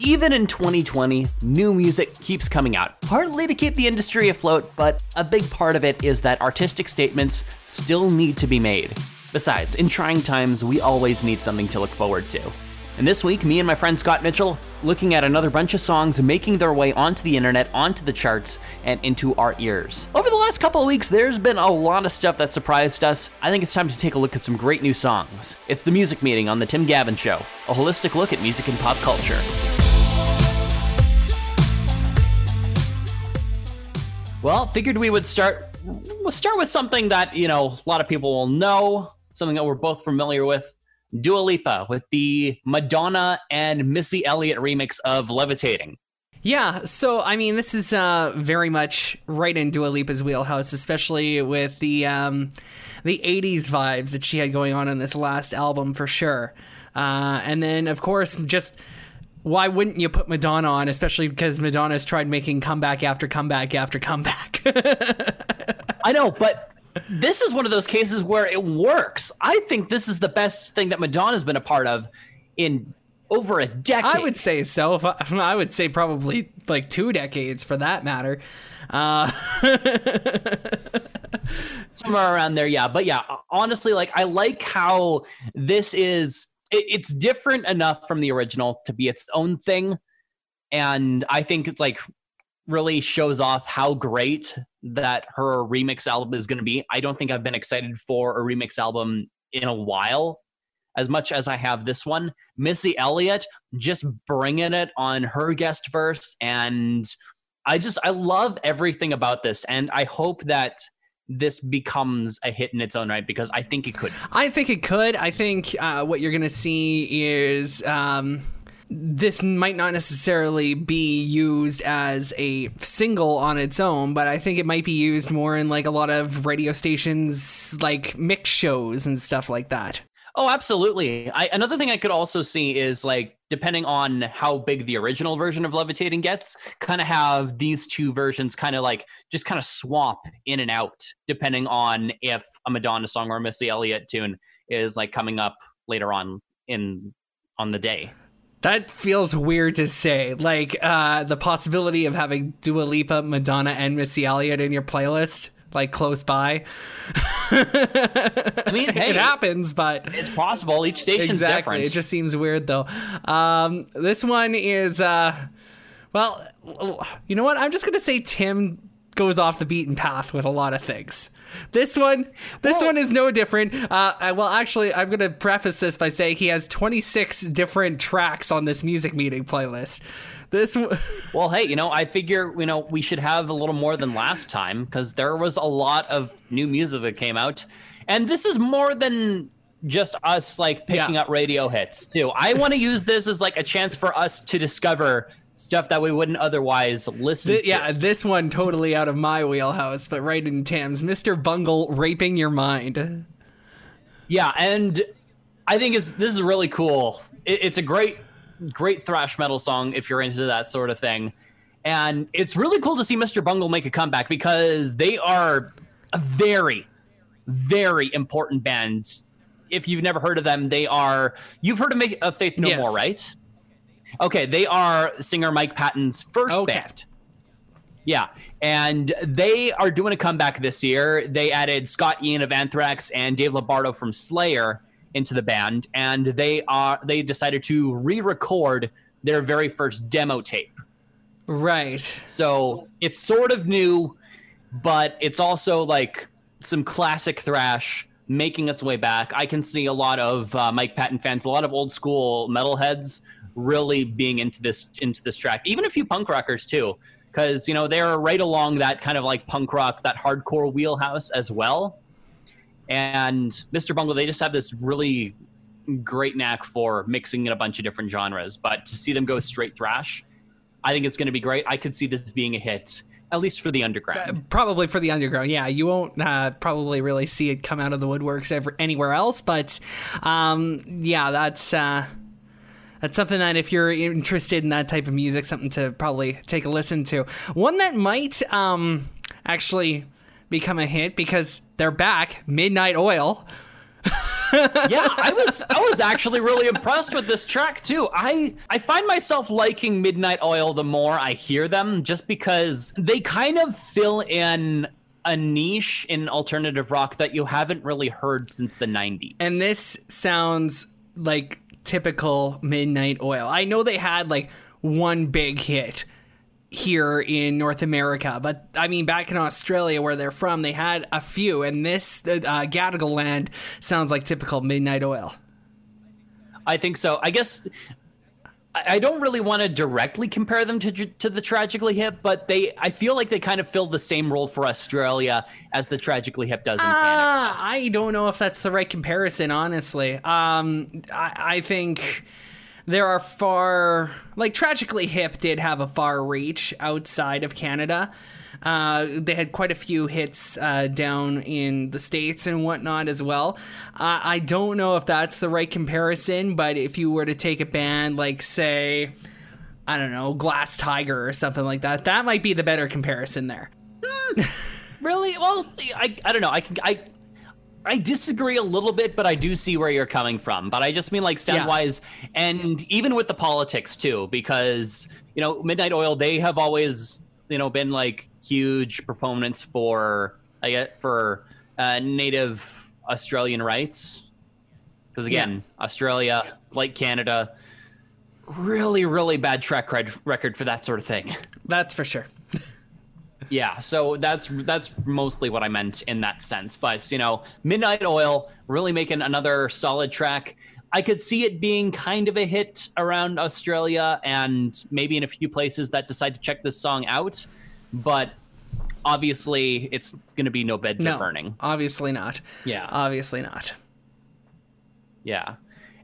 Even in 2020, new music keeps coming out, partly to keep the industry afloat, but a big part of it is that artistic statements still need to be made. Besides, in trying times, we always need something to look forward to. And this week, me and my friend Scott Mitchell looking at another bunch of songs making their way onto the internet, onto the charts, and into our ears. Over the last couple of weeks, there's been a lot of stuff that surprised us. I think it's time to take a look at some great new songs. It's the Music Meeting on The Tim Gavin Show, a holistic look at music and pop culture. Well, figured we would start. We'll start with something that you know a lot of people will know, something that we're both familiar with. Dua Lipa with the Madonna and Missy Elliott remix of "Levitating." Yeah, so I mean, this is uh, very much right in Dua Lipa's wheelhouse, especially with the um, the '80s vibes that she had going on in this last album for sure. Uh, and then, of course, just why wouldn't you put Madonna on, especially because Madonna's tried making comeback after comeback after comeback? I know, but this is one of those cases where it works. I think this is the best thing that Madonna's been a part of in over a decade. I would say so. I, I, would say probably like two decades for that matter. Uh... Somewhere around there, yeah. But yeah, honestly, like I like how this is it, it's different enough from the original to be its own thing, and I think it's like really shows off how great that her remix album is going to be. I don't think I've been excited for a remix album in a while as much as I have this one. Missy Elliott just bringing it on her guest verse and I just I love everything about this and I hope that this becomes a hit in its own right because I think it could. I think it could. I think uh, what you're going to see is um, this might not necessarily be used as a single on its own, but I think it might be used more in like a lot of radio stations, like mix shows and stuff like that. Oh, absolutely. I, another thing I could also see is like depending on how big the original version of Levitating gets, kind of have these two versions kind of like just kind of swap in and out depending on if a Madonna song or a Missy Elliott tune is like coming up later on in on the day. That feels weird to say. Like uh, the possibility of having Dua Lipa, Madonna, and Missy Elliott in your playlist like close by. I mean, hey, it happens, but it's possible. Each station's exactly. different. It just seems weird though. Um, this one is, uh, well, you know what? I'm just gonna say Tim goes off the beaten path with a lot of things. This one, this Whoa. one is no different. Uh, I, well, actually, I'm going to preface this by saying he has 26 different tracks on this music meeting playlist. This well, hey, you know, I figure you know we should have a little more than last time because there was a lot of new music that came out, and this is more than just us like picking yeah. up radio hits too. I want to use this as like a chance for us to discover stuff that we wouldn't otherwise listen Th- to. Yeah, this one totally out of my wheelhouse, but right in Tim's. Mr. Bungle raping your mind. Yeah, and I think it's this is really cool. It, it's a great great thrash metal song if you're into that sort of thing. And it's really cool to see Mr. Bungle make a comeback because they are a very, very important band. If you've never heard of them, they are. You've heard of, Make, of Faith No yes. More, right? Okay, they are singer Mike Patton's first okay. band. Yeah, and they are doing a comeback this year. They added Scott Ian of Anthrax and Dave Lombardo from Slayer into the band, and they are they decided to re-record their very first demo tape. Right. So it's sort of new, but it's also like some classic thrash making its way back. I can see a lot of uh, Mike Patton fans, a lot of old school metalheads, really being into this into this track. Even a few punk rockers too, because you know they're right along that kind of like punk rock, that hardcore wheelhouse as well. And Mr. Bungle, they just have this really great knack for mixing in a bunch of different genres. But to see them go straight thrash, I think it's going to be great. I could see this being a hit, at least for the underground. Uh, probably for the underground, yeah. You won't uh, probably really see it come out of the woodworks ever, anywhere else. But um, yeah, that's. Uh, that's something that if you're interested in that type of music, something to probably take a listen to. One that might um, actually become a hit because they're back. Midnight Oil. yeah, I was I was actually really impressed with this track too. I I find myself liking Midnight Oil the more I hear them just because they kind of fill in a niche in alternative rock that you haven't really heard since the 90s. And this sounds like typical Midnight Oil. I know they had like one big hit here in North America, but I mean, back in Australia where they're from, they had a few, and this uh, Gadigal Land sounds like typical Midnight Oil. I think so. I guess I don't really want to directly compare them to to the Tragically Hip, but they I feel like they kind of fill the same role for Australia as the Tragically Hip does in uh, Canada. I don't know if that's the right comparison, honestly. Um, I, I think there are far like Tragically Hip did have a far reach outside of Canada. Uh, they had quite a few hits uh, down in the states and whatnot as well. Uh, I don't know if that's the right comparison, but if you were to take a band like, say, I don't know, Glass Tiger or something like that, that might be the better comparison there. really? Well, I, I don't know. I can I I disagree a little bit, but I do see where you're coming from. But I just mean like sound wise, yeah. and even with the politics too, because you know Midnight Oil, they have always you know been like huge proponents for I get for uh, native Australian rights. Because again, yeah. Australia, like Canada, really, really bad track record for that sort of thing. That's for sure. yeah, so that's that's mostly what I meant in that sense. But you know, Midnight Oil really making another solid track. I could see it being kind of a hit around Australia and maybe in a few places that decide to check this song out. But obviously it's going to be no beds no, are burning. Obviously not. Yeah. Obviously not. Yeah.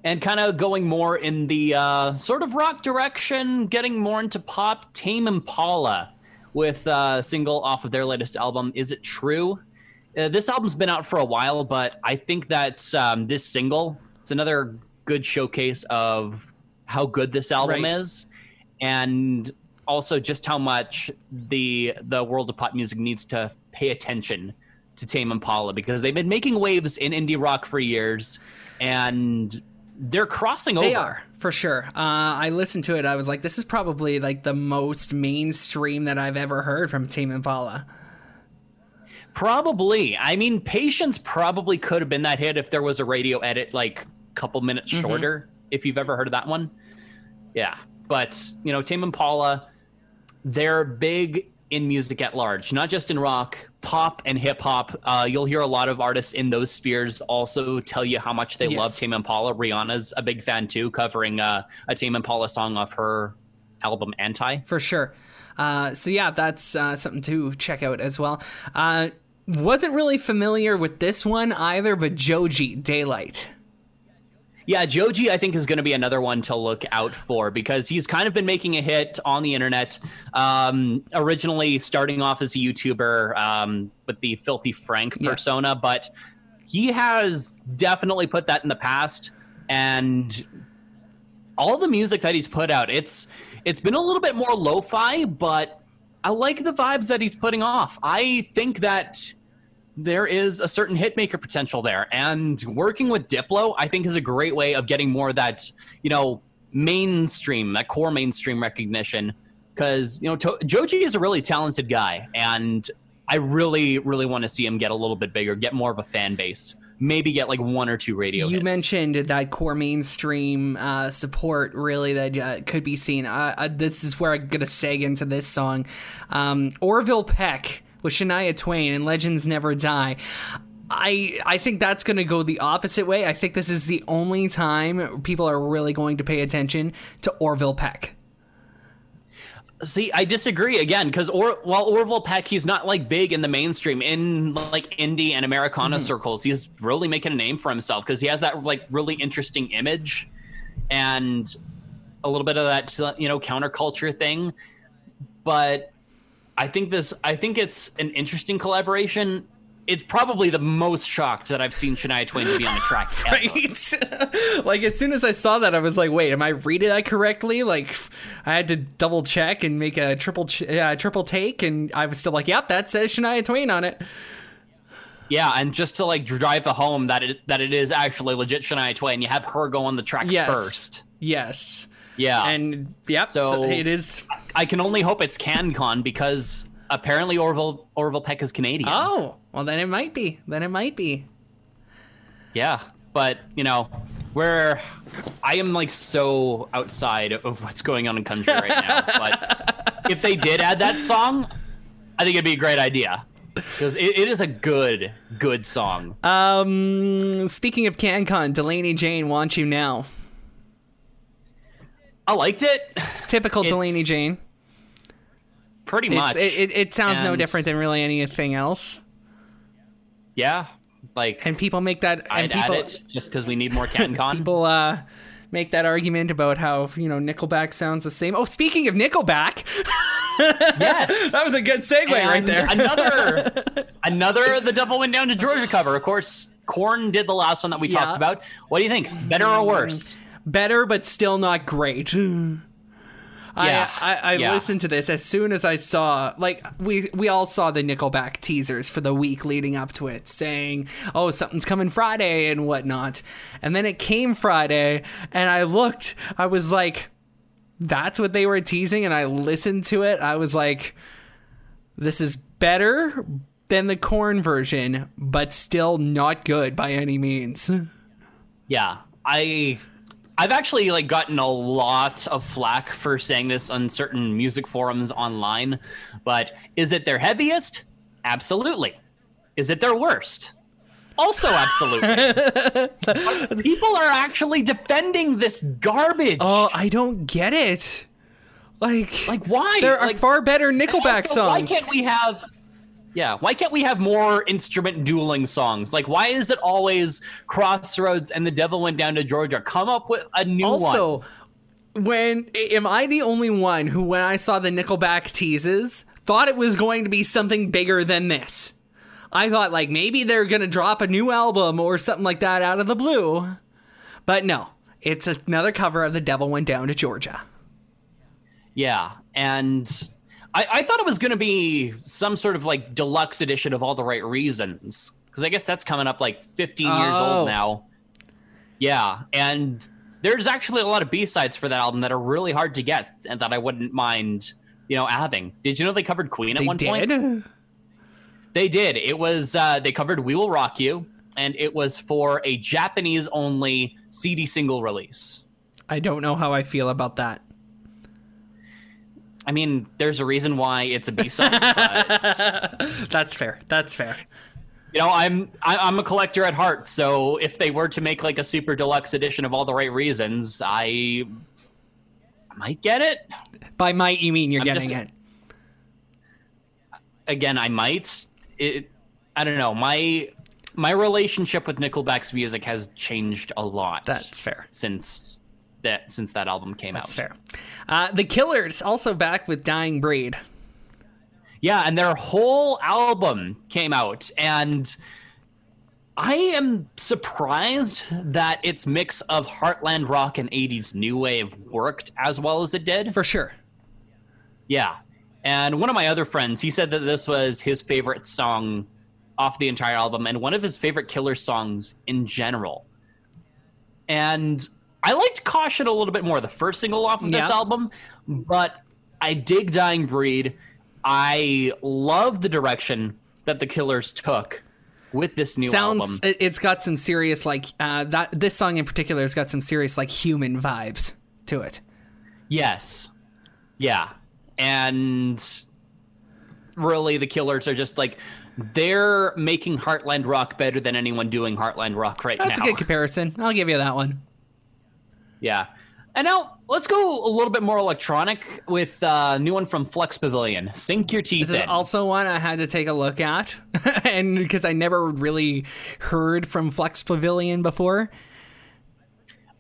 And kind of going more in the uh, sort of rock direction, getting more into pop, Tame Impala with uh, a single off of their latest album, Is It True? Uh, this album's been out for a while, but I think that um, this single, it's another good showcase of how good this album right. is. And also just how much the the world of pop music needs to pay attention to Tame Impala because they've been making waves in indie rock for years, and they're crossing over. They are for sure. Uh, I listened to it. I was like, this is probably like the most mainstream that I've ever heard from Tame Impala. Probably. I mean, Patience probably could have been that hit if there was a radio edit like a couple minutes mm-hmm. shorter. If you've ever heard of that one, yeah. But you know, Tame Impala they're big in music at large, not just in rock, pop, and hip hop. Uh, you'll hear a lot of artists in those spheres also tell you how much they yes. love Tame Impala. Rihanna's a big fan too, covering uh, a Tame Impala song off her album Anti. For sure. Uh, so yeah, that's uh, something to check out as well. Uh, wasn't really familiar with this one either, but Joji Daylight. Yeah, Joji, I think, is going to be another one to look out for because he's kind of been making a hit on the internet. Um, originally starting off as a YouTuber um, with the Filthy Frank persona, yeah. but he has definitely put that in the past. And all the music that he's put out, it's it's been a little bit more lo-fi, but I like the vibes that he's putting off. I think that there is a certain hitmaker potential there. And working with Diplo, I think, is a great way of getting more of that, you know, mainstream, that core mainstream recognition. Because, you know, to- Joji is a really talented guy. And I really, really want to see him get a little bit bigger, get more of a fan base. Maybe get like one or two radio. You hits. mentioned that core mainstream uh, support, really that uh, could be seen. Uh, uh this is where I'm gonna seg into this song. Um, Orville Peck with Shania Twain and Legends Never Die. I I think that's going to go the opposite way. I think this is the only time people are really going to pay attention to Orville Peck. See, I disagree again because or while Orville Peck, he's not like big in the mainstream in like indie and Americana mm-hmm. circles. He's really making a name for himself because he has that like really interesting image and a little bit of that you know counterculture thing. But I think this. I think it's an interesting collaboration. It's probably the most shocked that I've seen Shania Twain to be on the track. right. like as soon as I saw that, I was like, "Wait, am I reading that correctly?" Like, I had to double check and make a triple ch- uh, triple take, and I was still like, "Yep, that says Shania Twain on it." Yeah, and just to like drive the home that it that it is actually legit Shania Twain, you have her go on the track Yes. first. Yes. Yeah, And yep, so, So- it is. I can only hope it's CanCon because apparently Orville Orville Peck is Canadian. Oh, well then it might be. Then it might be. Yeah, but you know, where I am like so outside of what's going on in country right now. But if they did add that song, I think it'd be a great idea because it, it is a good, good song. Um, speaking of CanCon, Delaney Jane wants you now. I liked it Typical It's- Delaney Jane. pretty much. it, it, it sounds no different than really anything else. yeah, like And people make that. And I'd people, add it just because we need more CanCon. people uh, make that argument about how you know Nickelback sounds the same. Oh, speaking of Nickelback, yes. that was a good segue right there. Another, another The Devil Went Down to Georgia cover. Of course, Korn did the last one that we Yeah. talked about. What do you think? Better or worse? Better, but still not great. Yeah, I, I, I yeah. listened to this as soon as I saw like we we all saw the Nickelback teasers for the week leading up to it, saying, "Oh, something's coming Friday" and whatnot. And then it came Friday, and I looked. I was like, "That's what they were teasing." And I listened to it. I was like, "This is better than the Korn version, but still not good by any means." Yeah, I I've actually like gotten a lot of flack for saying this on certain music forums online, but is it their heaviest? Absolutely. Is it their worst? Also absolutely. People are actually defending this garbage. Oh, I don't get it. Like, like why? there are like, far better Nickelback also, Why songs. can't we have yeah, why can't we have more instrument dueling songs? Like, why is it always Crossroads and The Devil Went Down to Georgia? Come up with a new one. also, when am I the only one who, when I saw the Nickelback teases, thought it was going to be something bigger than this? I thought like maybe they're gonna drop a new album or something like that out of the blue, but no, it's another cover of "The Devil Went Down to Georgia." Yeah, and I, I thought it was going to be some sort of like deluxe edition of All the Right Reasons because I guess that's coming up like 15 years Oh. old now. Yeah, and there's actually a lot of B sides for that album that are really hard to get and that I wouldn't mind, you know, having. Did you know they covered Queen at They one point? They did. It was uh, they covered "We Will Rock You," and it was for a Japanese-only CD single release. I don't know how I feel about that. I mean, there's a reason why it's a B-side. That's fair. That's fair. you know, I'm I, I'm a collector at heart, so if they were to make like a super deluxe edition of all the right reasons, I, I might get it. By might you mean you're I'm getting just- it? Again, I might. It. I don't know. My my relationship with Nickelback's music has changed a lot. That's fair. since that since that album came That's out. fair. Uh, the Killers also back with Dying Breed. Yeah, and their whole album came out, and I am surprised that its mix of heartland rock and 80s new wave worked as well as it did. For sure. Yeah. And one of my other friends, he said that this was his favorite song off the entire album and one of his favorite killer songs in general. And I liked Caution a little bit more, the first single off of this Yeah. album, but I dig Dying Breed. I love the direction that the Killers took with this new Sounds album. it- it's got some serious like uh, that this song in particular has got some serious like human vibes to it. Yes. Yeah. And really, the Killers are just like, they're making Heartland Rock better than anyone doing Heartland Rock right That's now. That's a good comparison. I'll give you that one. Yeah. And now let's go a little bit more electronic with a new one from Flux Pavilion. Sink your teeth This is in. also one I had to take a look at, and because I never really heard from Flux Pavilion before.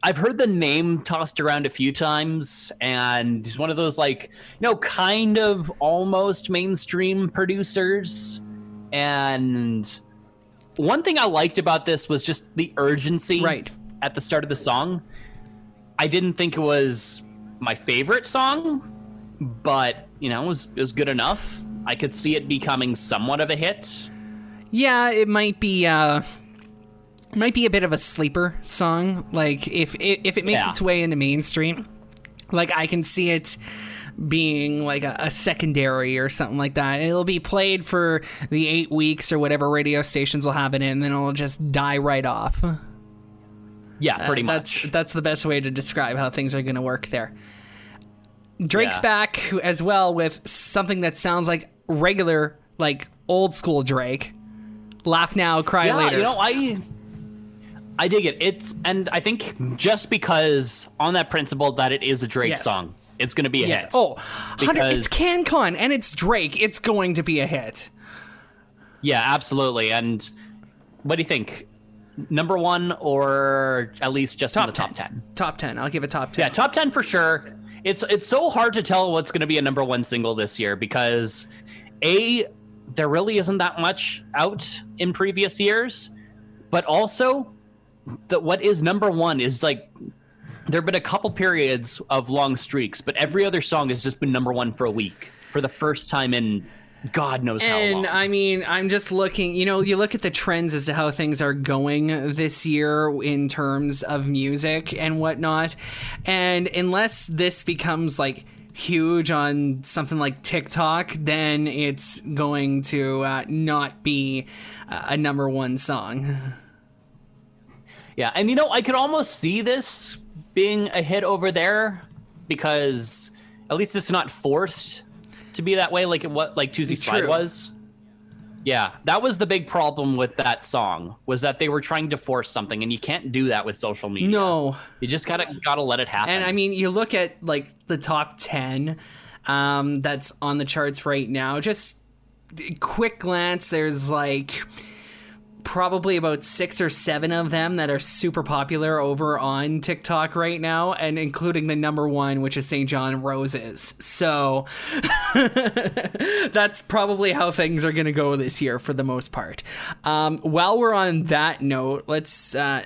I've heard the name tossed around a few times, and he's one of those like, you know, kind of almost mainstream producers. And one thing I liked about this was just the urgency Right. at the start of the song. I didn't think it was my favorite song, but you know, it was it was good enough. I could see it becoming somewhat of a hit. yeah, it might be uh might be a bit of a sleeper song. Like if if, if it makes Yeah. its way into mainstream, like I can see it being like a, a secondary or something like that. And it'll be played for the eight weeks or whatever radio stations will have it in, and then it'll just die right off. Yeah, uh, pretty that's much. that's the best way to describe how things are going to work there. Drake's Yeah. back as well with something that sounds like regular, like old school Drake. Laugh now, cry yeah, later. you know, I I dig it. It's and I think just because on that principle that it is a Drake Yes. song, it's going to be a yeah. hit. Oh, Because- it's CanCon and it's Drake. It's going to be a hit. Yeah, absolutely. And what do you think? Number one, or at least just in the top ten? Top 10. I'll give it top 10. Yeah, top ten for sure. It's it's so hard to tell what's going to be a number one single this year because a there really isn't that much out in previous years, but also that what is number one is like there have been a couple periods of long streaks, but every other song has just been number one for a week for the first time in God knows how And long. I mean, I'm just looking, you know, you look at the trends as to how things are going this year in terms of music and whatnot. And unless this becomes like huge on something like TikTok, then it's going to uh, not be uh, a number one song. Yeah, and you know, I could almost see this being a hit over there because at least it's not forced to be that way, like what like Toosie Slide was. Yeah, that was the big problem with that song was that they were trying to force something, and you can't do that with social media. No. you just gotta gotta let it happen. And I mean, you look at like the top 10 um, that's on the charts right now, just quick glance, there's like probably about six or seven of them that are super popular over on TikTok right now, and including the number one, which is Jason Derulo's. So that's probably how things are going to go this year for the most part. Um, while we're on that note, let's. Uh,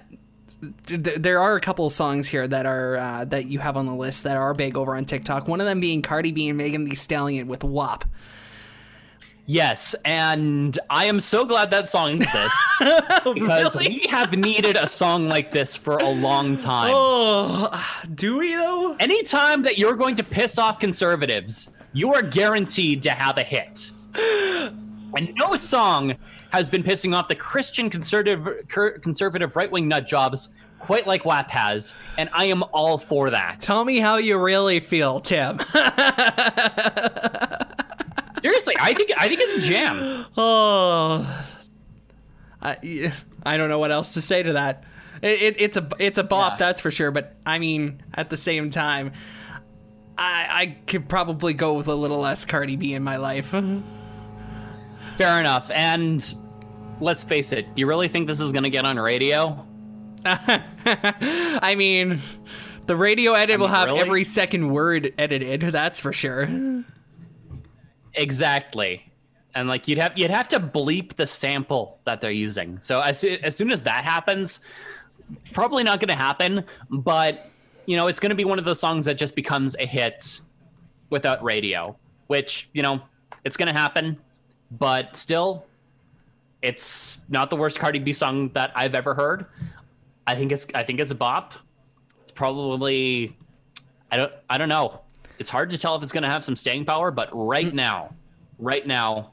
there are a couple songs here that are uh, that you have on the list that are big over on TikTok. One of them being Cardi B and Megan Thee Stallion with WAP. Yes, and I am so glad that song exists because Really? we have needed a song like this for a long time. Oh, do we though? anytime that you're going to piss off conservatives, you are guaranteed to have a hit. And no song has been pissing off the Christian conservative conservative right wing nut jobs quite like WAP has, and I am all for that. Tell me how you really feel, Tim. Seriously, I think I think it's a jam. oh, I, I don't know what else to say to that. It, it, it's a it's a bop, Yeah. that's for sure. But I mean, at the same time, I I could probably go with a little less Cardi B in my life. Fair enough. And let's face it, you really think this is going to get on radio? I mean, the radio edit will mean, have really? every second word edited. That's for sure. Exactly. And like you'd have you'd have to bleep the sample that they're using. So as as soon as that happens, probably not going to happen, but you know, it's going to be one of those songs that just becomes a hit without radio, which, you know, it's going to happen, but still it's not the worst Cardi B song that I've ever heard. I think it's I think it's a bop. It's probably I don't I don't know. It's hard to tell if it's going to have some staying power, but right now, right now,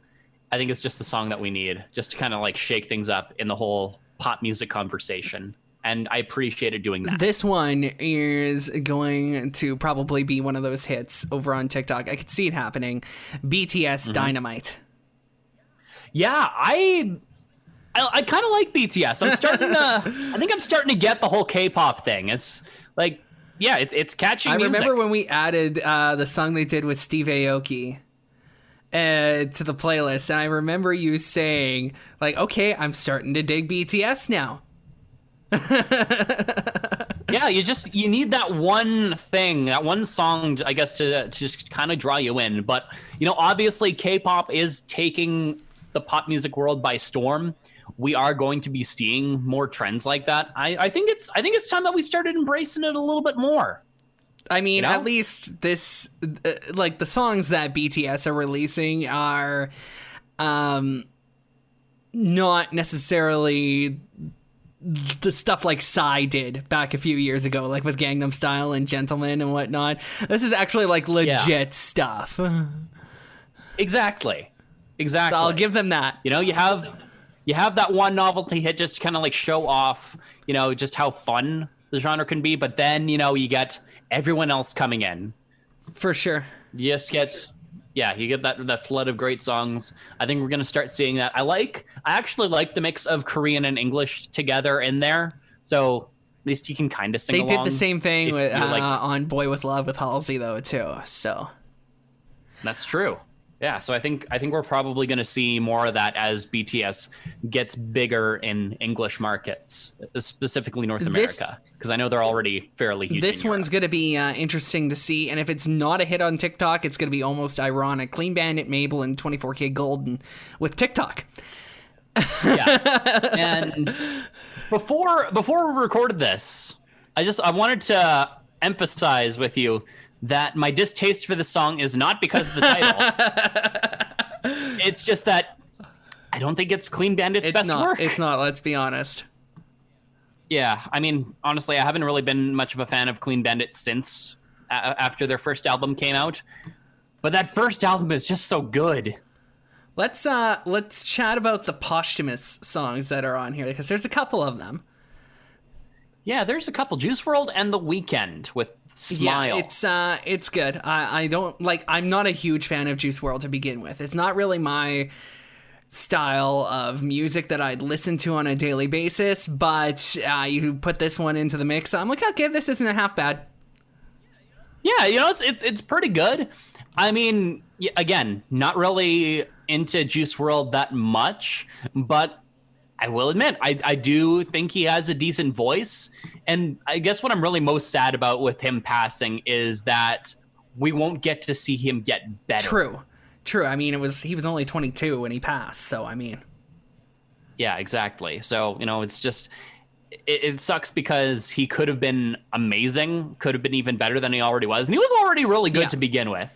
I think it's just the song that we need just to kind of like shake things up in the whole pop music conversation. And I appreciated doing that. This one is going to probably be one of those hits over on TikTok. I could see it happening. BTS Mm-hmm. Dynamite. Yeah, I I, I kind of like BTS. I'm starting to I think I'm starting to get the whole K-pop thing. It's like yeah, it's it's catchy I music. remember when we added uh, the song they did with Steve Aoki uh, to the playlist, and I remember you saying, like, okay, I'm starting to dig BTS now. yeah, you just you need that one thing, that one song, I guess, to, to just kind of draw you in. But you know, obviously, K-pop is taking the pop music world by storm. We are going to be seeing more trends like that. I, I think it's I think it's time that we started embracing it a little bit more. I mean, You know? at least this, uh, like the songs that BTS are releasing are, um, not necessarily the stuff like Psy did back a few years ago, like with Gangnam Style and Gentleman and whatnot. This is actually like legit Yeah. stuff. So Exactly. Exactly. I'll give them that. You know, you have you have that one novelty hit just to kind of like show off, you know, just how fun the genre can be, but then, you know, you get everyone else coming in. For sure. You just get yeah, you get that that flood of great songs. I think we're gonna start seeing that. I like I actually like the mix of Korean and English together in there. So at least you can kind of sing They did the same thing with, uh, like- on Boy with Love with Halsey though too. So That's true. Yeah, so I think I think we're probably going to see more of that as BTS gets bigger in English markets, specifically North America, because I know they're already fairly huge. this one's going to be uh, interesting to see, and if it's not a hit on TikTok, it's going to be almost ironic. Clean Bandit, Mabel, and 24kGoldn with TikTok. yeah. And before before we recorded this, I just I wanted to emphasize with you that my distaste for the song is not because of the title. it's just that I don't think it's Clean Bandit's It's best not. work. It's not. Let's be honest. Yeah, I mean, honestly, I haven't really been much of a fan of Clean Bandit since uh, after their first album came out. But that first album is just so good. Let's uh let's chat about the posthumous songs that are on here because there's a couple of them. Yeah, there's a couple Juice WRLD and The Weeknd with Smile. Yeah, it's uh it's good. I I don't like I'm not a huge fan of Juice WRLD to begin with. It's not really my style of music that I'd listen to on a daily basis, but uh, you put this one into the mix. I'm like, okay, this isn't a half bad. yeah, you know, it's, it's it's pretty good. I mean, again, not really into Juice WRLD that much, but I will admit, I, I do think he has a decent voice. And I guess what I'm really most sad about with him passing is that we won't get to see him get better. True. True. I mean, it was he was only 22 when he passed, so I mean, Yeah, exactly. So, you know, it's just it, it sucks because he could have been amazing, could have been even better than he already was. And he was already really good Yeah. to begin with.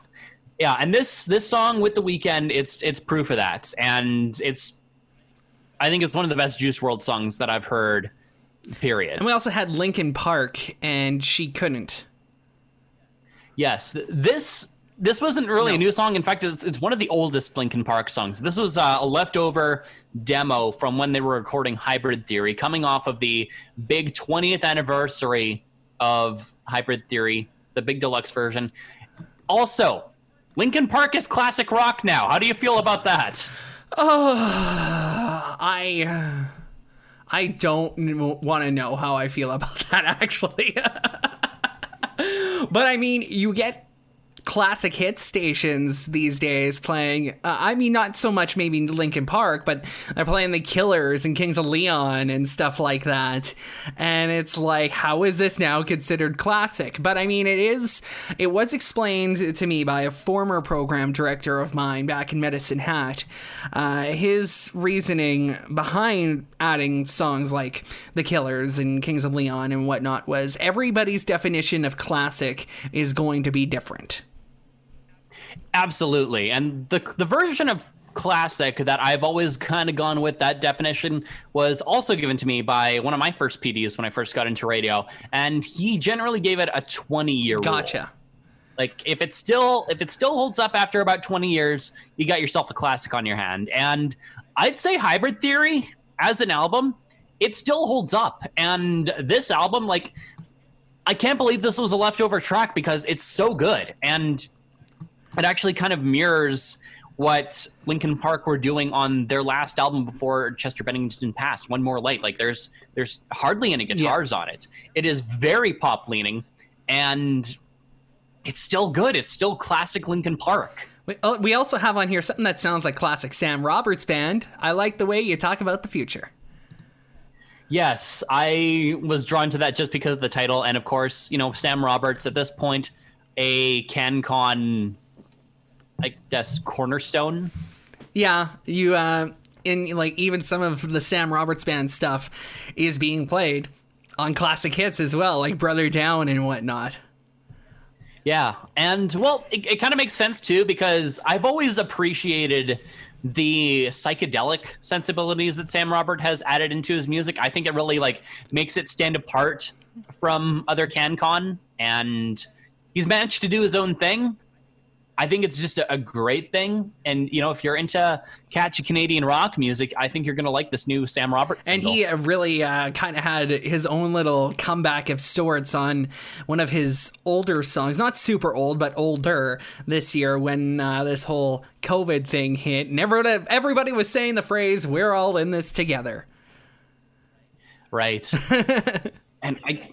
Yeah, and this this song with the Weeknd, it's it's proof of that. And it's I think it's one of the best Juice WRLD songs that I've heard. Period. and we also had Linkin Park, and she couldn't. Yes, th- this this wasn't really a new song. In fact, it's, it's one of the oldest Linkin Park songs. This was uh, a leftover demo from when they were recording Hybrid Theory, coming off of the big 20th anniversary of Hybrid Theory, the big deluxe version. Also, Linkin Park is classic rock now. How do you feel about that? I I don't want to know how I feel about that actually. but I mean, you get classic hit stations these days playing uh, I mean not so much maybe Linkin Park, but they're playing The Killers and Kings of Leon and stuff like that. And it's like how is this now considered classic? But I mean it is it was explained to me by a former program director of mine back in Medicine Hat. Uh, his reasoning behind adding songs like The Killers and Kings of Leon and whatnot was everybody's definition of classic is going to be different. Absolutely. And the the version of classic that I've always kind of gone with that definition was also given to me by one of my first PDs when I first got into radio, and he generally gave it a 20 year rule. Gotcha. Like if it still if it still holds up after about 20 years, you got yourself a classic on your hand. And I'd say Hybrid Theory as an album, it still holds up. And this album like I can't believe this was a leftover track because it's so good and it actually kind of mirrors what Linkin Park were doing on their last album before Chester Bennington passed, One More Light. Like there's there's hardly any guitars on it. It is very pop leaning and it's still good. It's still classic Linkin Park. We, oh, we also have on here something that sounds like classic Sam Roberts band. I like the way you talk about the future. Yes, I was drawn to that just because of the title, and of course, you know Sam Roberts at this point, a CanCon, I guess cornerstone. Yeah, you uh in like even some of the Sam Roberts band stuff is being played on classic hits as well, like Brother Down and whatnot. Yeah, and well, it, it kind of makes sense too because I've always appreciated the psychedelic sensibilities that Sam Robert has added into his music. I think it really like makes it stand apart from other CanCon, and he's managed to do his own thing. I think it's just a, a, great thing. And you know, if you're into catchy Canadian rock music, I think you're gonna like this new Sam Roberts. And he really uh, kind of had his own little comeback of sorts on one of his older songs, not super old, but older this year when uh, this whole COVID thing hit, and everybody, everybody was saying the phrase "We're all in this together." Right. and I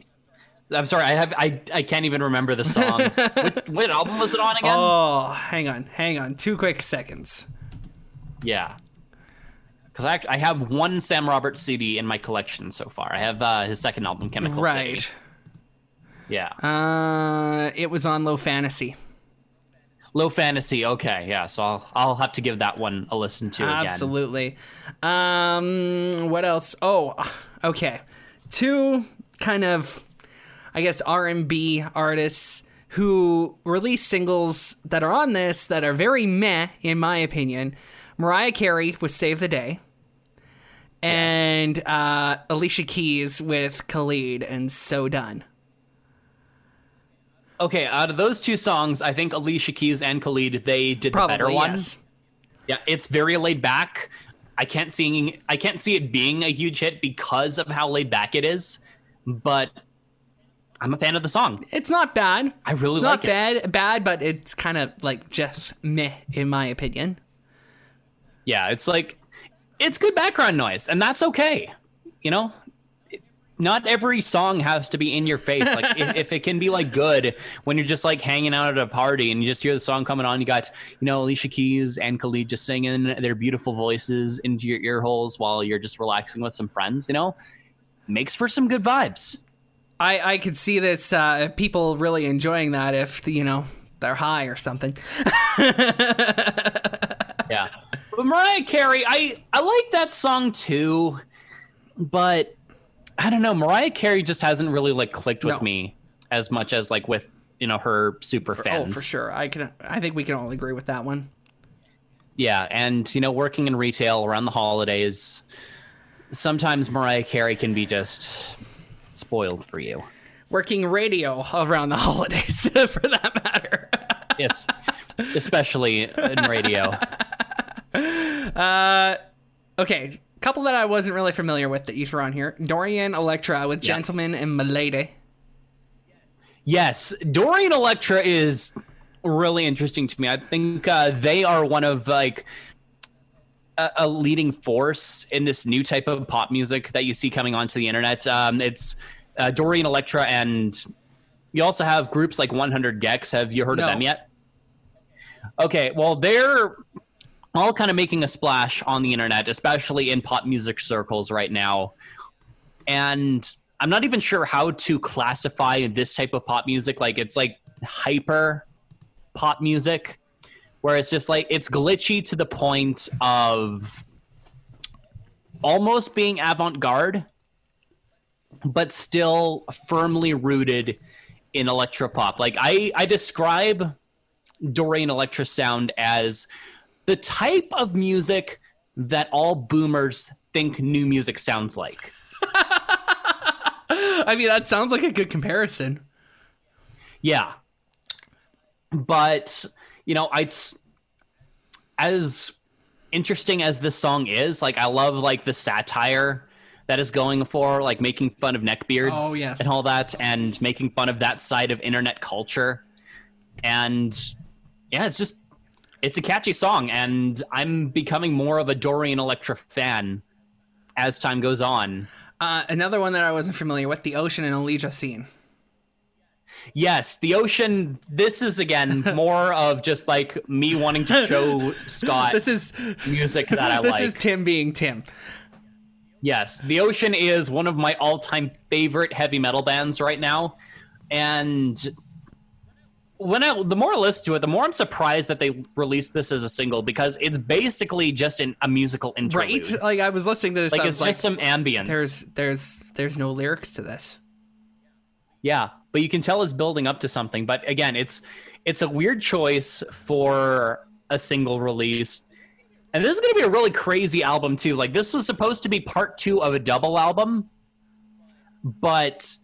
I'm sorry, I have I, I can't even remember the song. what, what, album was it on again? Oh, hang on, hang on, two quick seconds. Yeah, because I I have one Sam Roberts CD in my collection so far. I have uh, his second album, Chemical right. City. Yeah. Uh, it was on Lo-Fantasy. Low Fantasy. Okay, yeah. So I'll I'll have to give that one a listen to again. Absolutely. Um, what else? Oh, okay. Two kind of I guess R&B artists who release singles that are on this that are very meh in my opinion. Mariah Carey with Save the Day. And yes. uh, Alicia Keys with Khalid and So Done. Okay, out of those two songs, I think Alicia Keys and Khalid they did Probably, the better one. Yes. Yeah, it's very laid back. I can't see I can't see it being a huge hit because of how laid back it is, but I'm a fan of the song. It's not bad. I really like it. it's like not bad, bad, but it's kind of like just meh in my opinion. Yeah, it's like it's good background noise, and that's okay. You know, not every song has to be in your face. Like if, if, it can be like good when you're just like hanging out at a party and you just hear the song coming on, you got you know Alicia Keys and Khalid just singing their beautiful voices into your ear holes while you're just relaxing with some friends. You know, makes for some good vibes. I I could see this uh, people really enjoying that if you know they're high or something. yeah, but Mariah Carey, I I like that song too, but I don't know. Mariah Carey just hasn't really like clicked with no. me as much as like with you know her super fans. Oh, for sure. I can. I think we can all agree with that one. Yeah, and you know, working in retail around the holidays, sometimes Mariah Carey can be just spoiled for you. Working radio around the holidays, for that matter. yes, especially in radio. Uh, okay, couple that I wasn't really familiar with that you threw on here: Dorian Electra with yeah. Gentleman and Milady. Yes, Dorian Electra is really interesting to me. I think uh, they are one of like a, a, leading force in this new type of pop music that you see coming onto the internet. Um, it's uh, Dorian Electra, and you also have groups like 100 gecs. Have you heard no. of them yet? Okay, well, they're all kind of making a splash on the internet, especially in pop music circles right now. And I'm not even sure how to classify this type of pop music. Like, it's like hyper pop music where it's just like it's glitchy to the point of almost being avant-garde but still firmly rooted in electropop like i i describe dorian electra sound as the type of music that all boomers think new music sounds like. I mean that sounds like a good comparison. Yeah. But you know, it's as interesting as this song is. Like, I love like the satire that is going for, like making fun of neckbeards oh, yes. and all that, and making fun of that side of internet culture. And yeah, it's just it's a catchy song, and I'm becoming more of a Dorian Electra fan as time goes on. Uh, another one that I wasn't familiar with, the Ocean and Oligocene. Yes, the ocean. This is again more of just like me wanting to show Scott. this is music that I this like. This is Tim being Tim. Yes, the ocean is one of my all-time favorite heavy metal bands right now, and when I the more I listen to it, the more I'm surprised that they released this as a single because it's basically just an, a musical interlude. Right? Like I was listening to this, like it's just some ambience. There's there's there's no lyrics to this. Yeah, but you can tell it's building up to something. But again, it's it's a weird choice for a single release. And this is going to be a really crazy album too. Like this was supposed to be part 2 of a double album, but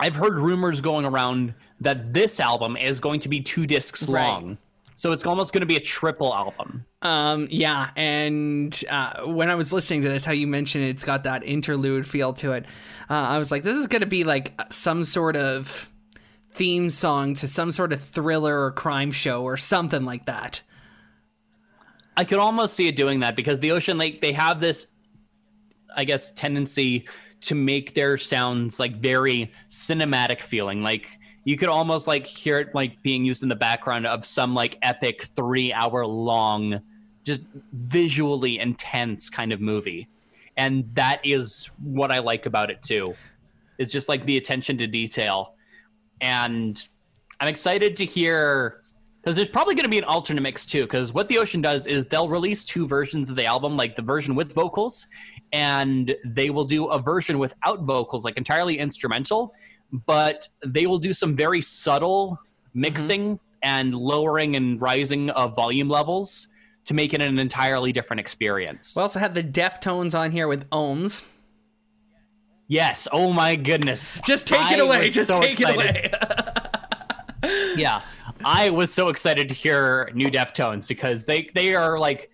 I've heard rumors going around that this album is going to be two discs Right. long. So it's almost going to be a triple album. Um, yeah, and uh, when I was listening to this, how you mentioned it's got that interlude feel to it, uh, I was like, this is going to be like some sort of theme song to some sort of thriller or crime show or something like that. I could almost see it doing that because the Ocean Lake they have this, I guess, tendency to make their sounds like very cinematic feeling. Like you could almost like hear it like being used in the background of some like epic three hour long, just visually intense kind of movie, and that is what I like about it too. It's just like the attention to detail, and I'm excited to hear because there's probably going to be an alternate mix too. Because what the Ocean does is they'll release two versions of the album, like the version with vocals, and they will do a version without vocals, like entirely instrumental. But they will do some very subtle mm-hmm. mixing and lowering and rising of volume levels to make it an entirely different experience. We also had the Deftones on here with Ohms. yes. Oh my goodness. Just take it away. Just so take excited. it away. yeah i was so excited to hear new deftones because they they are like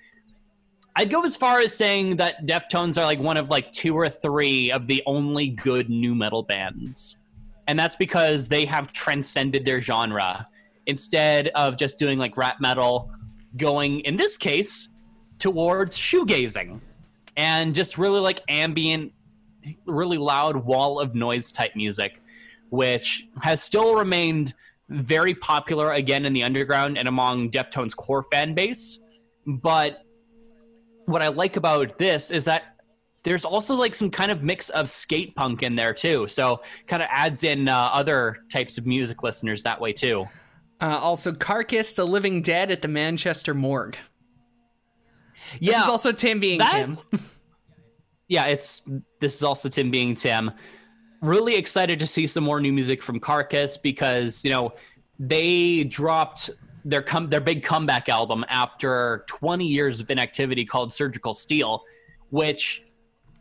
i'd go as far as saying that deftones are like one of like two or three of the only good nu metal bands and that's because they have transcended their genre instead of just doing like rap metal going in this case towards shoegazing and just really like ambient really loud wall of noise type music which has still remained very popular again in the underground and among Deftones' core fan base. But what I like about this is that there's also like some kind of mix of skate punk in there too. So kind of adds in uh, other types of music listeners that way too. Uh, also, Carcass, the Living Dead at the Manchester Morgue. Yeah, This is also Tim being that- Tim. yeah, it's this is also Tim being Tim. Really excited to see some more new music from Carcass because you know they dropped their come their big comeback album after 20 years of inactivity called Surgical Steel, which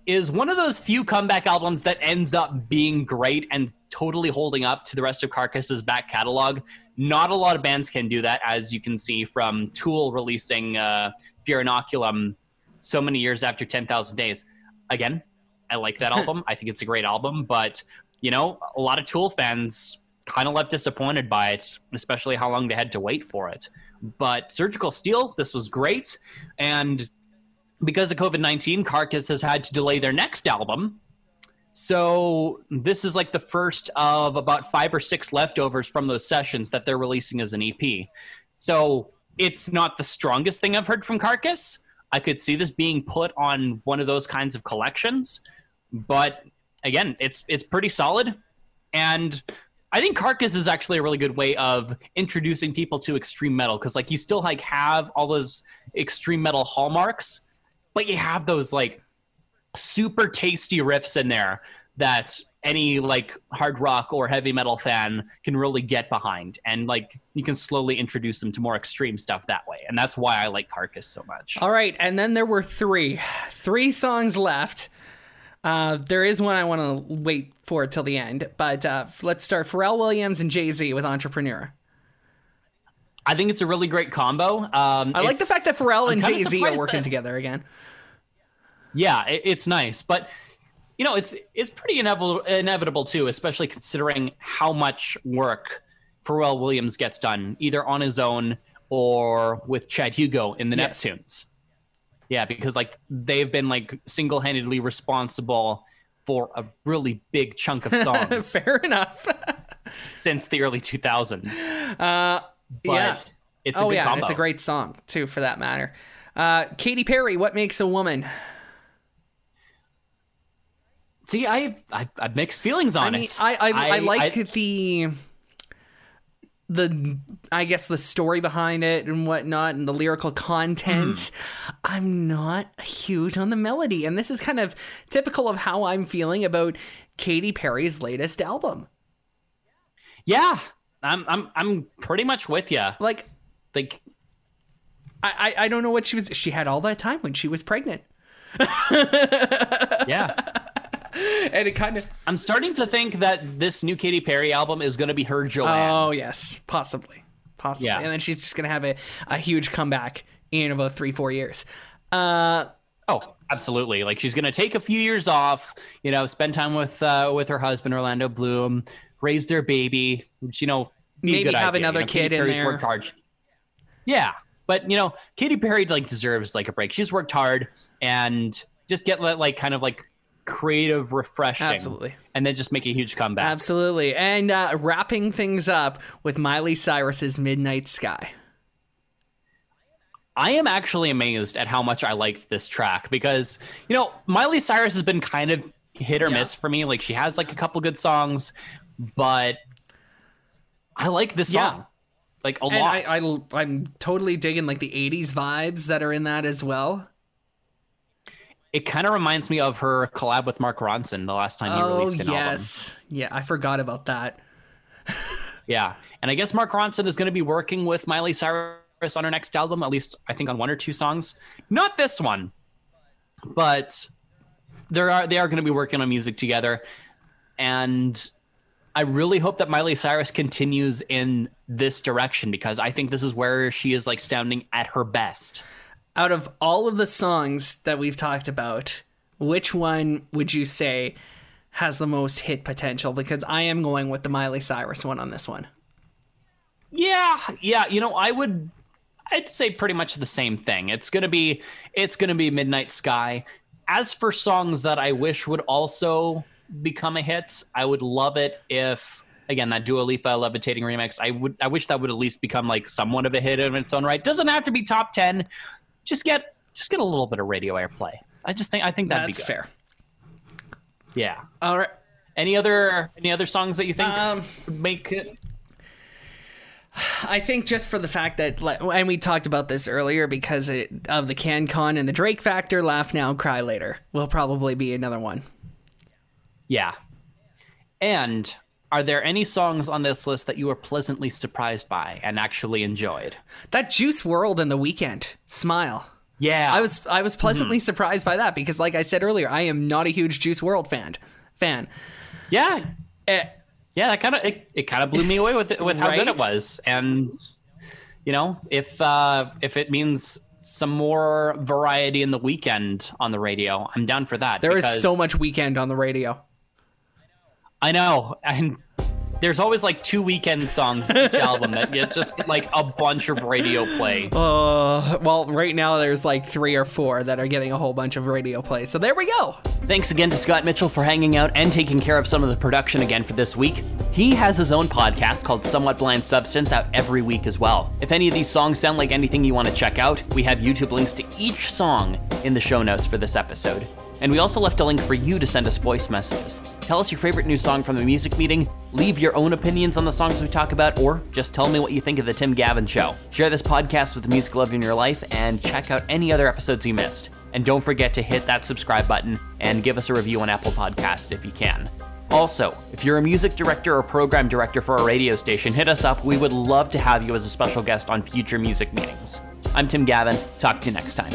is one of those few comeback albums that ends up being great and totally holding up to the rest of Carcass's back catalog. Not a lot of bands can do that, as you can see from Tool releasing uh, Fear Inoculum so many years after 10,000 Days. Again, I like that album. I think it's a great album, but you know, a lot of Tool fans kind of left disappointed by it, especially how long they had to wait for it. But Surgical Steel, this was great, and because of COVID 19, Carcass has had to delay their next album. So this is like the first of about five or six leftovers from those sessions that they're releasing as an EP. So it's not the strongest thing I've heard from Carcass. I could see this being put on one of those kinds of collections, but again, it's it's pretty solid, and I think Carcass is actually a really good way of introducing people to extreme metal because like you still like have all those extreme metal hallmarks, but you have those like super tasty riffs in there that any like hard rock or heavy metal fan can really get behind. And like you can slowly introduce them to more extreme stuff that way. And that's why i like carcass so much. All right, and then there were three, three songs left. Uh, there is one I want to wait for till the end, but uh, let's start Pharrell Williams and Jay Z with Entrepreneur. I think it's a really great combo um I like the fact that Pharrell I'm and Jay Z are working that- together again. yeah it, it's nice but you know it's it's pretty inevitable inevitable too especially considering how much work pharrell williams gets done either on his own or with chad hugo in the Yes. neptunes yeah because like they've been like single-handedly responsible for a really big chunk of songs Fair enough. since the early 2000s Uh, but yeah. it's a Oh good yeah, it's a great song too, for that matter. Uh, Katy Perry, "What Makes a Woman." see i've i've, I've mixed feelings on I mean, it I I, I, like I- the the I guess the story behind it and whatnot and the lyrical content. Hmm. I'm not huge on the melody, and this is kind of typical of how I'm feeling about Katy Perry's latest album. yeah i'm i'm i'm pretty much with you Like like I, I I don't know what she was. She had all that time when she was pregnant, Yeah. and it kind of. I'm starting to think that this new Katy Perry album is going to be her Joanne. Oh yes, possibly, possibly. Yeah. And then she's just gonna have a, a huge comeback in about three four years. Uh, Oh, absolutely. Like she's going to take a few years off, you know, spend time with uh, with her husband Orlando Bloom, raise their baby, which you know, Maybe have idea. another You know, kid in there. Worked hard. Yeah, but you know, Katy Perry like deserves like a break. She's worked hard and just get like kind of like creative, refreshing, Absolutely. and then just make a huge comeback. absolutely. And uh, wrapping things up with Miley Cyrus's Midnight Sky. I am actually amazed at how much I liked this track because, you know, Miley Cyrus has been kind of hit or Yeah. miss for me. Like she has like a couple good songs, but I like this Yeah. song like a And lot. I, I, I'm totally digging like the 80s vibes that are in that as well. it kind of reminds me of her collab with Mark Ronson the last time he Oh, released an album. yes. Yeah, I forgot about that. Yeah. And I guess Mark Ronson is going to be working with Miley Cyrus on her next album, at least I think on one or two songs. Not this one, but there are they are going to be working on music together. And I really hope that Miley Cyrus continues in this direction because I think this is where she is like sounding at her best. Out of all of the songs that we've talked about, which one would you say has the most hit potential? Because I am going with the Miley Cyrus one on this one. Yeah, yeah. You know, I would, I'd say pretty much the same thing. It's gonna be, it's gonna be Midnight Sky. As for songs that I wish would also become a hit, I would love it if, again, that Dua Lipa Levitating remix. I would, I wish that would at least become like somewhat of a hit in its own right. Doesn't have to be top ten. Just get, just get a little bit of radio airplay. I just think, I think that'd That's be good. fair. Yeah. All right. Any other, any other songs that you think Um, would make it? I think just for the fact that, like, and we talked about this earlier because of the CanCon and the Drake factor, laugh now, cry later will probably be another one. Yeah. And are there any songs on this list that you were pleasantly surprised by and actually enjoyed? That Juice WRLD and the Weeknd, Smile. Yeah. I was I was pleasantly surprised by that because, like I said earlier, I am not a huge Juice WRLD fan. Fan. Yeah. Eh, Yeah, that kind of it, it kind of blew me away with it, with how good it was. And you know, if uh if it means some more variety in the Weeknd on the radio, I'm down for that. there is so much Weeknd on the radio. I know. And there's always like two Weeknd songs in each album that get just like a bunch of radio play. Uh, well, right now there's like three or four that are getting a whole bunch of radio play. So there we go. Thanks again to Scott Mitchell for hanging out and taking care of some of the production again for this week. He has his own podcast called Somewhat Blind Substance out every week as well. If any of these songs sound like anything you want to check out, we have YouTube links to each song in the show notes for this episode. And we also left a link for you to send us voice messages. Tell us your favorite new song from the music meeting, leave your own opinions on the songs we talk about, or just tell me what you think of the Tim Gavin Show. Share this podcast with the music love in your life and check out any other episodes you missed. And don't forget to hit that subscribe button and give us a review on Apple Podcasts if you can. Also, if you're a music director or program director for a radio station, hit us up. We would love to have you as a special guest on future music meetings. I'm Tim Gavin. Talk to you next time.